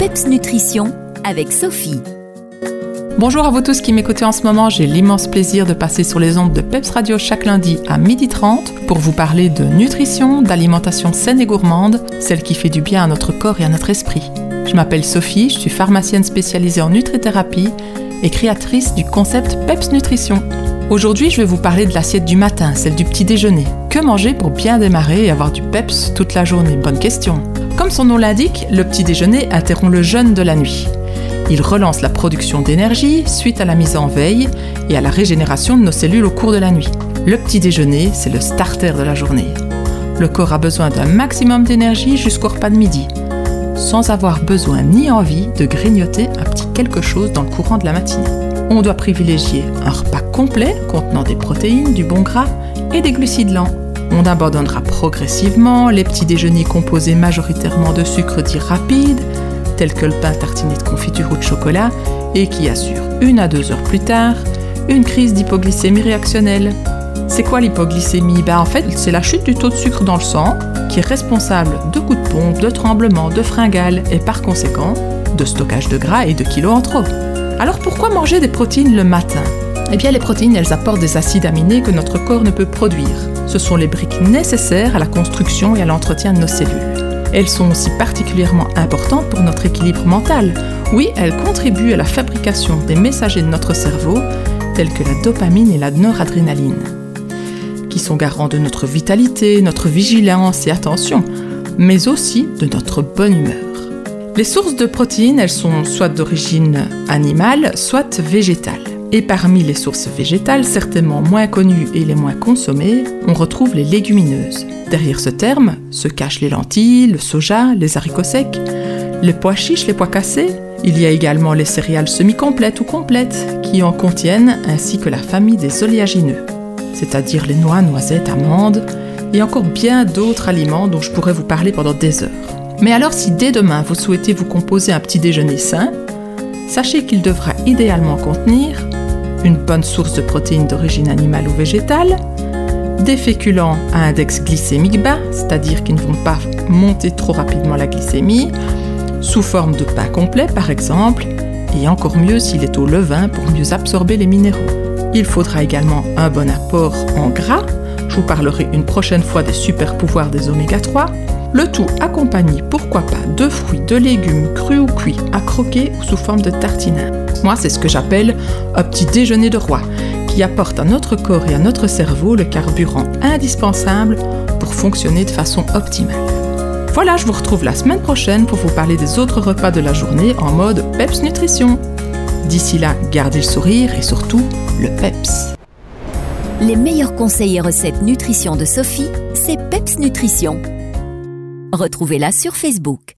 PEPS Nutrition avec Sophie. Bonjour à vous tous qui m'écoutez en ce moment, j'ai l'immense plaisir de passer sur les ondes de PEPS Radio chaque lundi à 12h30 pour vous parler de nutrition, d'alimentation saine et gourmande, celle qui fait du bien à notre corps et à notre esprit. Je m'appelle Sophie, je suis pharmacienne spécialisée en nutrithérapie et créatrice du concept PEPS Nutrition. Aujourd'hui, je vais vous parler de l'assiette du matin, celle du petit déjeuner. Que manger pour bien démarrer et avoir du PEPS toute la journée? Bonne question. Comme son nom l'indique, le petit déjeuner interrompt le jeûne de la nuit. Il relance la production d'énergie suite à la mise en veille et à la régénération de nos cellules au cours de la nuit. Le petit déjeuner, c'est le starter de la journée. Le corps a besoin d'un maximum d'énergie jusqu'au repas de midi, sans avoir besoin ni envie de grignoter un petit quelque chose dans le courant de la matinée on doit privilégier un repas complet contenant des protéines, du bon gras et des glucides lents. On abandonnera progressivement les petits déjeuners composés majoritairement de sucres dits rapides, tels que le pain tartiné de confiture ou de chocolat, et qui assurent une à deux heures plus tard une crise d'hypoglycémie réactionnelle. C'est quoi l'hypoglycémie? Ben En fait, c'est la chute du taux de sucre dans le sang qui est responsable de coups de pompe, de tremblements, de fringales et par conséquent de stockage de gras et de kilos en trop. Alors pourquoi manger des protéines le matin? Eh bien les protéines, elles apportent des acides aminés que notre corps ne peut produire. Ce sont les briques nécessaires à la construction et à l'entretien de nos cellules. Elles sont aussi particulièrement importantes pour notre équilibre mental. Oui, elles contribuent à la fabrication des messagers de notre cerveau, tels que la dopamine et la noradrénaline, qui sont garants de notre vitalité, notre vigilance et attention, mais aussi de notre bonne humeur. Les sources de protéines, elles sont soit d'origine animale, soit végétale. Et parmi les sources végétales, certainement moins connues et les moins consommées, on retrouve les légumineuses. Derrière ce terme se cachent les lentilles, le soja, les haricots secs, les pois chiches, les pois cassés. Il y a également les céréales semi-complètes ou complètes qui en contiennent, ainsi que la famille des oléagineux, c'est-à-dire les noix, noisettes, amandes, et encore bien d'autres aliments dont je pourrais vous parler pendant des heures. Mais alors si dès demain vous souhaitez vous composer un petit déjeuner sain, sachez qu'il devra idéalement contenir une bonne source de protéines d'origine animale ou végétale, des féculents à index glycémique bas, c'est-à-dire qui ne vont pas monter trop rapidement la glycémie, sous forme de pain complet par exemple, et encore mieux s'il est au levain pour mieux absorber les minéraux. Il faudra également un bon apport en gras, je vous parlerai une prochaine fois des super pouvoirs des oméga 3, le tout accompagné, pourquoi pas, de fruits, de légumes, crus ou cuits, à croquer ou sous forme de tartinin. Moi, c'est ce que j'appelle un petit déjeuner de roi, qui apporte à notre corps et à notre cerveau le carburant indispensable pour fonctionner de façon optimale. Voilà, je vous retrouve la semaine prochaine pour vous parler des autres repas de la journée en mode PEPS Nutrition. D'ici là, gardez le sourire et surtout le PEPS. Les meilleurs conseils et recettes nutrition de Sophie, c'est PEPS Nutrition. Retrouvez-la sur Facebook.